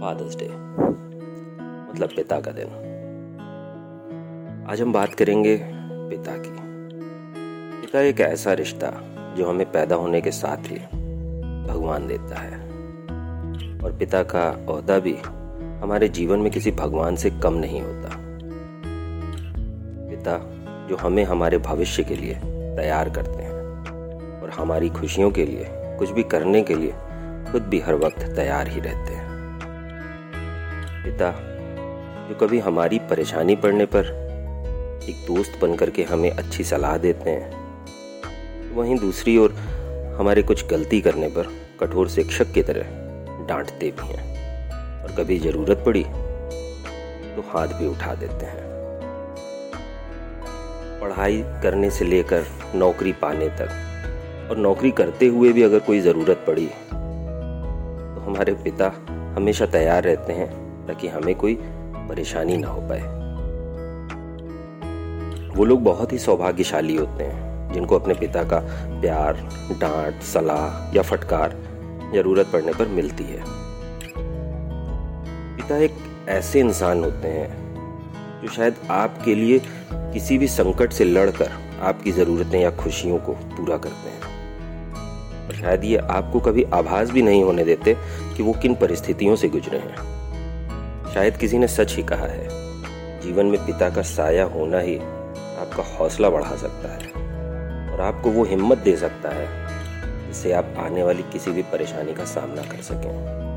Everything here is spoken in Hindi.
फादर्स डे मतलब पिता का दिन। आज हम बात करेंगे पिता की। पिता एक ऐसा रिश्ता जो हमें पैदा होने के साथ ही भगवान देता है। और पिता का अहदा भी हमारे जीवन में किसी भगवान से कम नहीं होता। पिता जो हमें हमारे भविष्य के लिए तैयार करते हैं और हमारी खुशियों के लिए, कुछ भी करने के लिए खुद भी हर वक्त तैयार ही रहते हैं। पिता, जो कभी हमारी परेशानी पड़ने पर एक दोस्त बन करके हमें अच्छी सलाह देते हैं, वहीं दूसरी ओर हमारे कुछ गलती करने पर कठोर शिक्षक की तरह डांटते भी हैं और कभी ज़रूरत पड़ी तो हाथ भी उठा देते हैं। पढ़ाई करने से लेकर नौकरी पाने तक और नौकरी करते हुए भी अगर कोई ज़रूरत पड़ी तो हमारे पिता हमेशा तैयार रहते हैं ताकि हमें कोई परेशानी ना हो पाए। वो लोग बहुत ही सौभाग्यशाली होते हैं, जिनको अपने पिता का प्यार, डांट, सलाह या फटकार ज़रूरत पड़ने पर मिलती है। पिता एक ऐसे इंसान होते हैं, जो शायद आपके लिए किसी भी संकट से लड़कर आपकी ज़रूरतें या खुशियों को पूरा करते हैं। और शायद ये आपको कभी आभास भी नहीं होने देते कि वो किन परिस्थितियों से गुजरे हैं। शायद किसी ने सच ही कहा है। जीवन में पिता का साया होना ही आपका हौसला बढ़ा सकता है और आपको वो हिम्मत दे सकता है जिससे आप आने वाली किसी भी परेशानी का सामना कर सकें।